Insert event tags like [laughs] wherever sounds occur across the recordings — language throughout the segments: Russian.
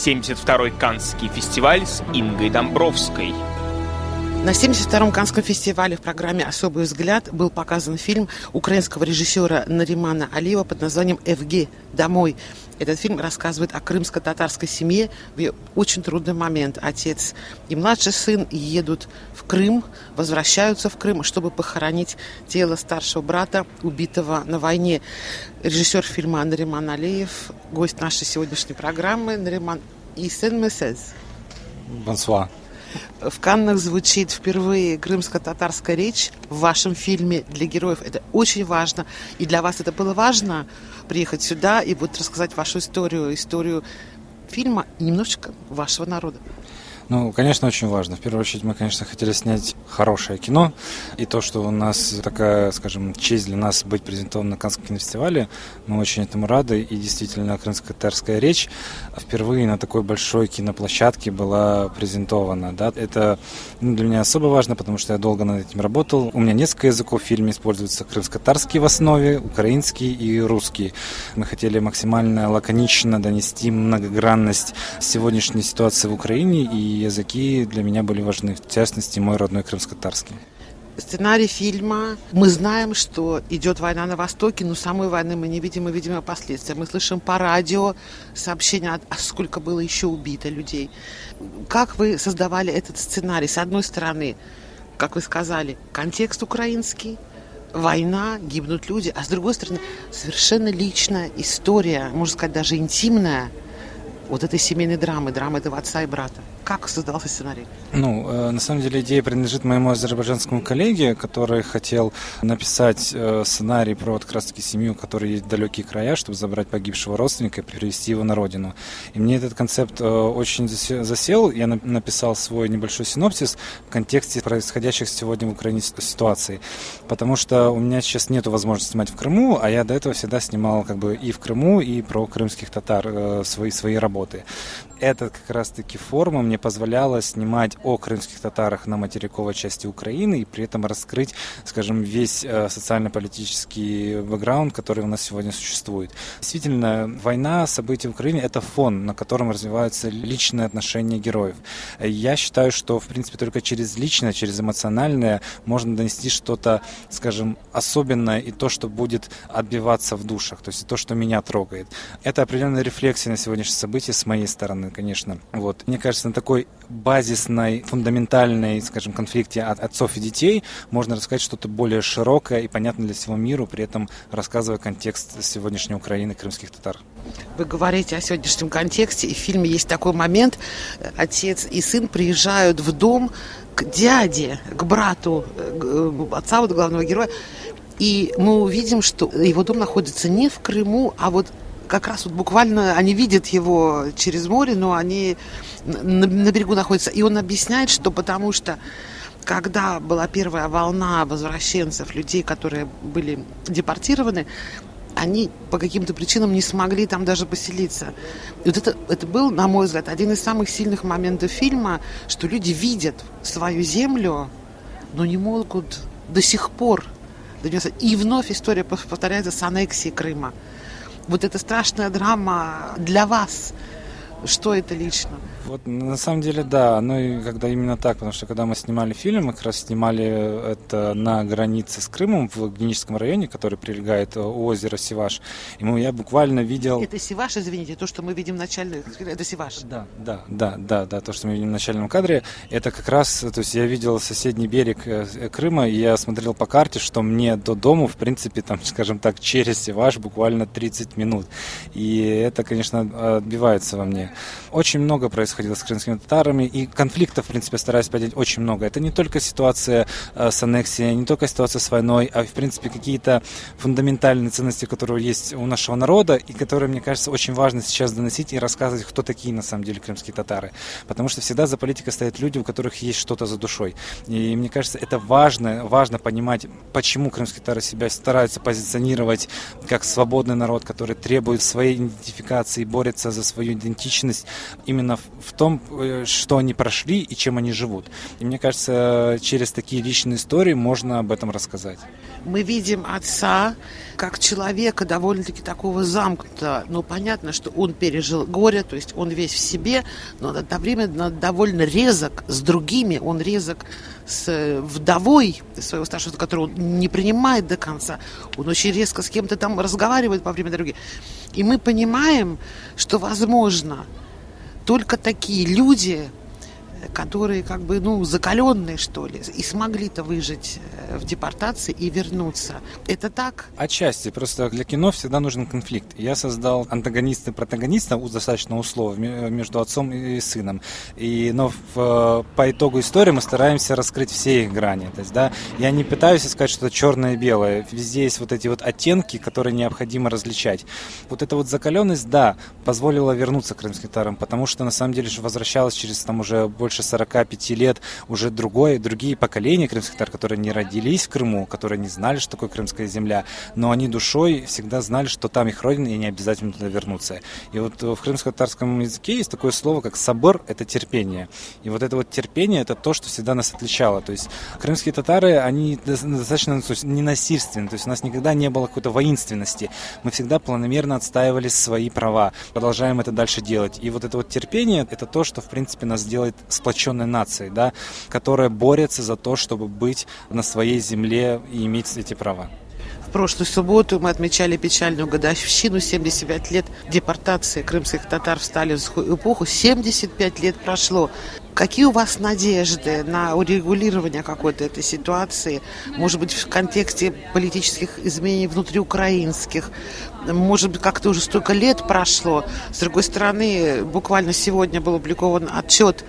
72-й Каннский фестиваль с Ингой Домбровской. На 72-м Канском фестивале в программе «Особый взгляд» был показан фильм украинского режиссера Наримана Алиева под названием «ФГ. Домой». Этот фильм рассказывает о крымско-татарской семье в ее очень трудный момент. Отец и младший сын едут в Крым, возвращаются в Крым, чтобы похоронить тело старшего брата, убитого на войне. Режиссер фильма Нариман Алиев, гость нашей сегодняшней программы. Нариман Исен Месез. Бонсуа. В Каннах звучит впервые крымско-татарская речь в вашем фильме для героев. Это очень важно. И для вас это было важно приехать сюда и вот рассказать вашу историю, историю фильма и немножечко вашего народа. Ну, конечно, очень важно. В первую очередь мы, конечно, хотели снять хорошее кино. И то, что у нас такая, скажем, честь для нас быть презентован на Каннском кинофестивале, мы очень этому рады. И действительно, крымско-татарская речь впервые на такой большой киноплощадке была презентована. Да? Это ну, для меня особо важно, потому что я долго над этим работал. У меня несколько языков в фильме используются крымско-татарский в основе, украинский и русский. Мы хотели максимально лаконично донести многогранность сегодняшней ситуации в Украине и языки для меня были важны, в частности, мой родной крымско-татарский. Сценарий фильма. Мы знаем, что идет война на Востоке, но самой войны мы не видим, мы видим ее последствия. Мы слышим по радио сообщения, а сколько было еще убито людей. Как вы создавали этот сценарий? С одной стороны, как вы сказали, контекст украинский, война, гибнут люди, а с другой стороны, совершенно личная история, можно сказать, даже интимная, вот этой семейной драмы, драмы этого отца и брата. Как создался сценарий? Ну, э, на самом деле идея принадлежит моему азербайджанскому коллеге, который хотел написать э, сценарий про вот, как раз таки семью, которая есть далекие края, чтобы забрать погибшего родственника и перевести его на родину. И мне этот концепт э, очень засел. Я на, написал свой небольшой синопсис в контексте происходящих сегодня в Украине ситуаций. Потому что у меня сейчас нет возможности снимать в Крыму, а я до этого всегда снимал как бы и в Крыму, и про крымских татар свои, свои работы. Это как раз-таки форма мне позволяла снимать о крымских татарах на материковой части Украины и при этом раскрыть, скажем, весь э, социально-политический бэкграунд, который у нас сегодня существует. Действительно, война, события в Украине – это фон, на котором развиваются личные отношения героев. Я считаю, что, в принципе, только через личное, через эмоциональное можно донести что-то, скажем, особенное и то, что будет отбиваться в душах, то есть то, что меня трогает. Это определенная рефлексия на сегодняшнее событие с моей стороны конечно. Вот. Мне кажется, на такой базисной, фундаментальной, скажем, конфликте от отцов и детей можно рассказать что-то более широкое и понятное для всего мира, при этом рассказывая контекст сегодняшней Украины, крымских татар. Вы говорите о сегодняшнем контексте, и в фильме есть такой момент, отец и сын приезжают в дом к дяде, к брату к отца вот главного героя, и мы увидим, что его дом находится не в Крыму, а вот как раз вот буквально они видят его через море, но они на, на берегу находятся. И он объясняет, что потому что когда была первая волна возвращенцев, людей, которые были депортированы, они по каким-то причинам не смогли там даже поселиться. И вот это, это был, на мой взгляд, один из самых сильных моментов фильма, что люди видят свою землю, но не могут до сих пор. И вновь история повторяется с аннексией Крыма вот эта страшная драма для вас, что это лично? Вот на самом деле, да, ну и когда именно так, потому что когда мы снимали фильм, мы как раз снимали это на границе с Крымом в Геническом районе, который прилегает у озера Сиваш. И мы, я буквально видел... Это Сиваш, извините, то, что мы видим в начальном... Это Сиваш. Да, да, да, да, да, то, что мы видим в начальном кадре, это как раз, то есть я видел соседний берег э, Крыма, и я смотрел по карте, что мне до дому, в принципе, там, [laughs] скажем так, через Сиваш буквально 30 минут. И это, конечно, отбивается во мне. Очень много происходило с крымскими татарами, и конфликтов, в принципе, стараюсь поднять очень много. Это не только ситуация э, с аннексией, не только ситуация с войной, а, в принципе, какие-то фундаментальные ценности, которые есть у нашего народа, и которые, мне кажется, очень важно сейчас доносить и рассказывать, кто такие на самом деле крымские татары. Потому что всегда за политикой стоят люди, у которых есть что-то за душой. И мне кажется, это важно, важно понимать, почему крымские татары себя стараются позиционировать как свободный народ, который требует своей идентификации, борется за свою идентичность, именно в том, э, что они прошли и чем они живут. И мне кажется, через такие личные истории можно об этом рассказать. Мы видим отца как человека довольно-таки такого замкнутого. Ну, понятно, что он пережил горе, то есть он весь в себе, но одновременно довольно резок с другими. Он резок с э, вдовой своего старшего, которого он не принимает до конца. Он очень резко с кем-то там разговаривает во время дороги. И мы понимаем, что, возможно, только такие люди которые как бы, ну, закаленные, что ли, и смогли-то выжить э, в депортации и вернуться. Это так? Отчасти. Просто для кино всегда нужен конфликт. Я создал антагониста и протагониста достаточно услов между отцом и сыном. И, но в, по итогу истории мы стараемся раскрыть все их грани. То есть, да, я не пытаюсь сказать что-то черное и белое. Везде есть вот эти вот оттенки, которые необходимо различать. Вот эта вот закаленность, да, позволила вернуться к крымским татарам, потому что на самом деле же возвращалась через там уже больше больше 45 лет уже другое, другие поколения крымских татар, которые не родились в Крыму, которые не знали, что такое крымская земля, но они душой всегда знали, что там их родина, и они обязательно туда вернутся. И вот в крымско-татарском языке есть такое слово, как сабор, это терпение. И вот это вот терпение, это то, что всегда нас отличало. То есть крымские татары, они достаточно то есть, ненасильственны, то есть у нас никогда не было какой-то воинственности. Мы всегда планомерно отстаивали свои права, продолжаем это дальше делать. И вот это вот терпение, это то, что, в принципе, нас делает сплоченной нацией, да, которая борется за то, чтобы быть на своей земле и иметь эти права. В прошлую субботу мы отмечали печальную годовщину, 75 лет депортации крымских татар в сталинскую эпоху. 75 лет прошло. Какие у вас надежды на урегулирование какой-то этой ситуации? Может быть, в контексте политических изменений внутриукраинских? Может быть, как-то уже столько лет прошло. С другой стороны, буквально сегодня был опубликован отчет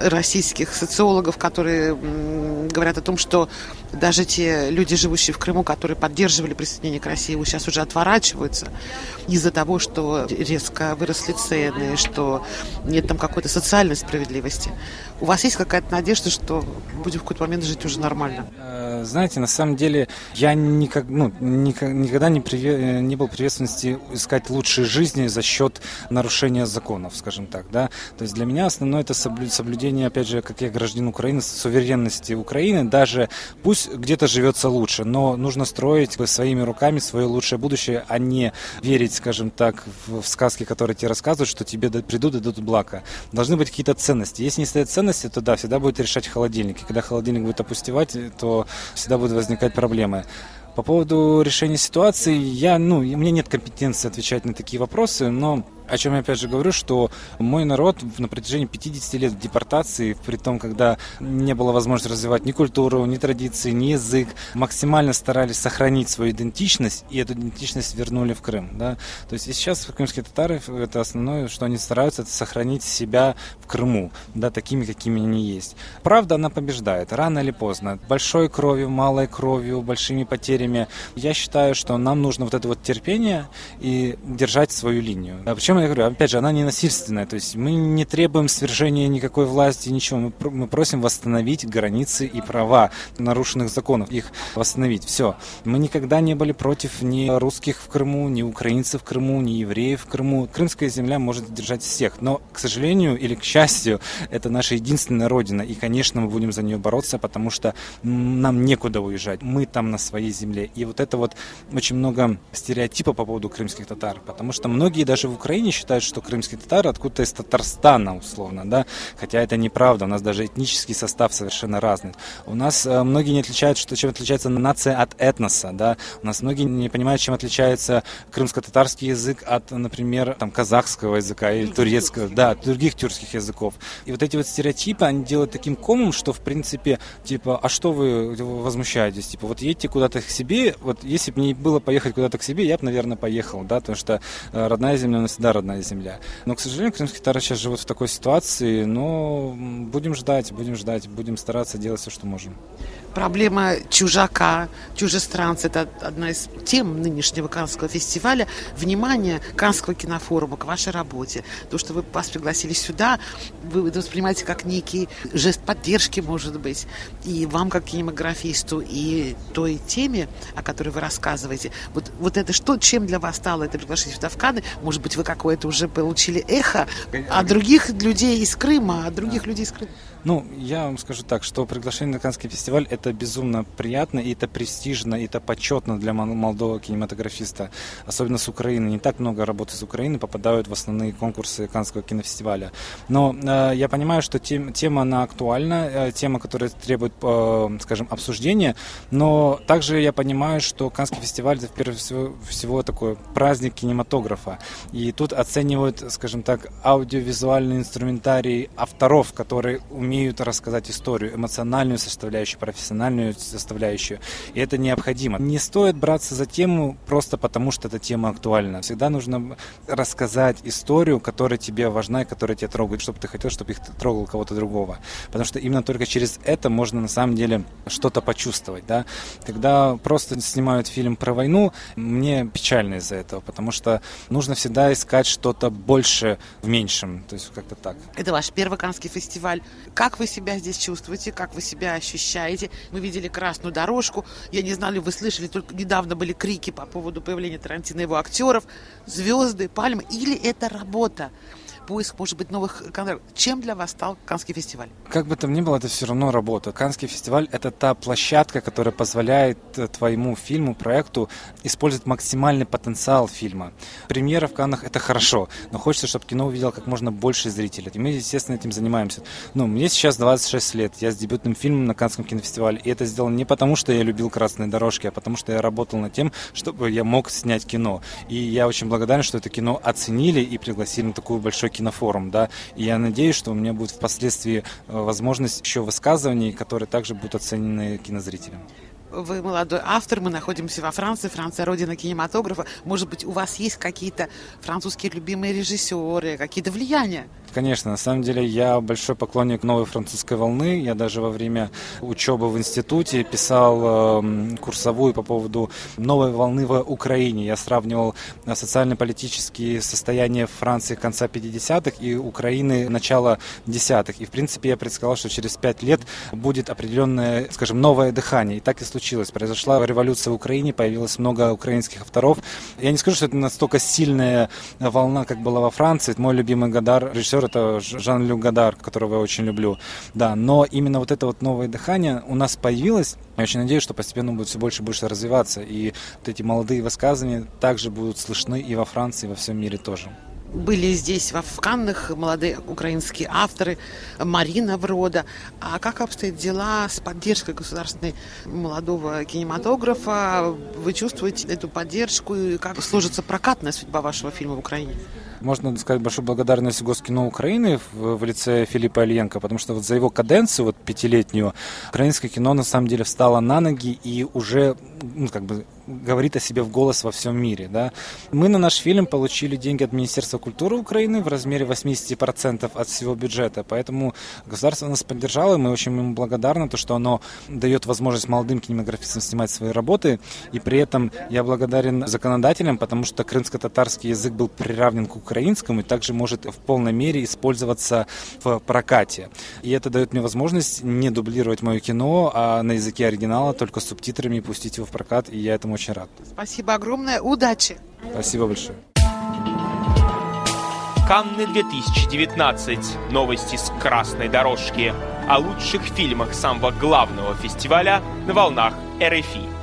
российских социологов, которые говорят о том, что даже те люди, живущие в Крыму, которые поддерживали присоединение к России, сейчас уже отворачиваются из-за того, что резко выросли цены, что нет там какой-то социальной справедливости. У вас есть какая-то надежда, что будем в какой-то момент жить уже нормально? Э, знаете, на самом деле я никак, ну, никогда не, приве, не был приветственности искать лучшей жизни за счет нарушения законов, скажем так. Да? То есть для меня основное это соблюдение, опять же, как я гражданин Украины, суверенности Украины, даже пусть где-то живется лучше, но нужно строить своими руками свое лучшее будущее, а не верить, скажем так, в сказки, которые тебе рассказывают, что тебе придут и дадут благо. Должны быть какие-то ценности. Если не стоят ценности, то да, всегда будет решать холодильник. И когда холодильник будет опустевать, то всегда будут возникать проблемы. По поводу решения ситуации, я, ну, у меня нет компетенции отвечать на такие вопросы, но о чем я опять же говорю, что мой народ на протяжении 50 лет депортации, при том, когда не было возможности развивать ни культуру, ни традиции, ни язык, максимально старались сохранить свою идентичность, и эту идентичность вернули в Крым. Да? То есть и сейчас крымские татары, это основное, что они стараются, это сохранить себя в Крыму, да, такими, какими они есть. Правда, она побеждает, рано или поздно, большой кровью, малой кровью, большими потерями. Я считаю, что нам нужно вот это вот терпение и держать свою линию. Да, причем чем я говорю, опять же, она не насильственная, то есть мы не требуем свержения никакой власти, ничего, мы, мы просим восстановить границы и права нарушенных законов, их восстановить, все. Мы никогда не были против ни русских в Крыму, ни украинцев в Крыму, ни евреев в Крыму. Крымская земля может держать всех, но, к сожалению или к счастью, это наша единственная родина, и, конечно, мы будем за нее бороться, потому что нам некуда уезжать, мы там на своей земле. И вот это вот очень много стереотипов по поводу крымских татар, потому что многие даже в Украине Украине считают, что крымские татары откуда-то из Татарстана, условно, да, хотя это неправда, у нас даже этнический состав совершенно разный. У нас э, многие не отличают, что чем отличается нация от этноса, да, у нас многие не понимают, чем отличается крымско-татарский язык от, например, там, казахского языка или турецкого, да, других тюркских языков. И вот эти вот стереотипы, они делают таким комом, что, в принципе, типа, а что вы возмущаетесь? Типа, вот едьте куда-то к себе, вот если бы мне было поехать куда-то к себе, я бы, наверное, поехал, да, потому что э, родная земля у нас всегда родная земля. Но, к сожалению, крымские татары сейчас живут в такой ситуации, но будем ждать, будем ждать, будем стараться делать все, что можем. Проблема чужака, чужестранца. Это одна из тем нынешнего Канского фестиваля. Внимание Канского кинофорума к вашей работе. То, что вы вас пригласили сюда, вы это воспринимаете как некий жест поддержки, может быть, и вам, как кинематографисту, и той теме, о которой вы рассказываете. Вот, вот это что, чем для вас стало это приглашение сюда в Каны? Может быть, вы какое-то уже получили эхо от других людей из Крыма, от других людей из Крыма? Ну, я вам скажу так, что приглашение на Каннский фестиваль это безумно приятно, и это престижно, и это почетно для молодого кинематографиста, особенно с Украины. Не так много работы из Украины попадают в основные конкурсы Каннского кинофестиваля. Но э, я понимаю, что тем, тема она актуальна, э, тема, которая требует, э, скажем, обсуждения, но также я понимаю, что Каннский фестиваль это прежде всего, всего такой праздник кинематографа. И тут оценивают, скажем так, аудиовизуальный инструментарий авторов, которые умеют умеют рассказать историю, эмоциональную составляющую, профессиональную составляющую. И это необходимо. Не стоит браться за тему просто потому, что эта тема актуальна. Всегда нужно рассказать историю, которая тебе важна и которая тебя трогает, чтобы ты хотел, чтобы их трогал кого-то другого. Потому что именно только через это можно на самом деле что-то почувствовать. Да? Когда просто снимают фильм про войну, мне печально из-за этого, потому что нужно всегда искать что-то больше в меньшем. То есть как-то так. Это ваш первый Канский фестиваль. Как вы себя здесь чувствуете, как вы себя ощущаете? Мы видели красную дорожку. Я не знаю, вы слышали, только недавно были крики по поводу появления Тарантино его актеров. Звезды, пальмы. Или это работа? Поиск, может быть, новых контрактов. Чем для вас стал Канский фестиваль? Как бы там ни было, это все равно работа. Канский фестиваль – это та площадка, которая позволяет э, твоему фильму, проекту использовать максимальный потенциал фильма. Премьера в Каннах – это хорошо, но хочется, чтобы кино увидел как можно больше зрителей. И мы, естественно, этим занимаемся. Ну, мне сейчас 26 лет, я с дебютным фильмом на Канском кинофестивале, и это сделано не потому, что я любил красные дорожки, а потому, что я работал над тем, чтобы я мог снять кино. И я очень благодарен, что это кино оценили и пригласили на такую большой кинофорум, да, и я надеюсь, что у меня будет впоследствии э, возможность еще высказываний, которые также будут оценены кинозрителям. Вы молодой автор, мы находимся во Франции, Франция родина кинематографа. Может быть, у вас есть какие-то французские любимые режиссеры, какие-то влияния? Конечно, на самом деле я большой поклонник новой французской волны. Я даже во время учебы в институте писал э, курсовую по поводу новой волны в Украине. Я сравнивал э, социально-политические состояния Франции конца 50-х и Украины начала десятых. И в принципе я предсказал, что через пять лет будет определенное, скажем, новое дыхание. И так и случилось. Произошла революция в Украине, появилось много украинских авторов. Я не скажу, что это настолько сильная волна, как была во Франции. Мой любимый Гадар, режиссер это Жан-Люк Гадар, которого я очень люблю. Да, но именно вот это вот новое дыхание у нас появилось. Я очень надеюсь, что постепенно будет все больше и больше развиваться. И вот эти молодые высказывания также будут слышны и во Франции, и во всем мире тоже были здесь в Каннах молодые украинские авторы, Марина Врода. А как обстоят дела с поддержкой государственной молодого кинематографа? Вы чувствуете эту поддержку и как сложится прокатная судьба вашего фильма в Украине? Можно сказать большую благодарность Госкино Украины в, в лице Филиппа Ильенко, потому что вот за его каденцию, вот пятилетнюю, украинское кино на самом деле встало на ноги и уже ну, как бы говорит о себе в голос во всем мире. Да? Мы на наш фильм получили деньги от Министерства культуры Украины в размере 80% от всего бюджета, поэтому государство нас поддержало, и мы очень ему благодарны, то, что оно дает возможность молодым кинематографистам снимать свои работы, и при этом я благодарен законодателям, потому что крымско-татарский язык был приравнен к украинскому и также может в полной мере использоваться в прокате. И это дает мне возможность не дублировать мое кино, а на языке оригинала только с субтитрами пустить его в прокат, и я этому очень рад. Спасибо огромное, удачи! Спасибо большое. Канны 2019. Новости с красной дорожки. О лучших фильмах самого главного фестиваля на волнах РФИ.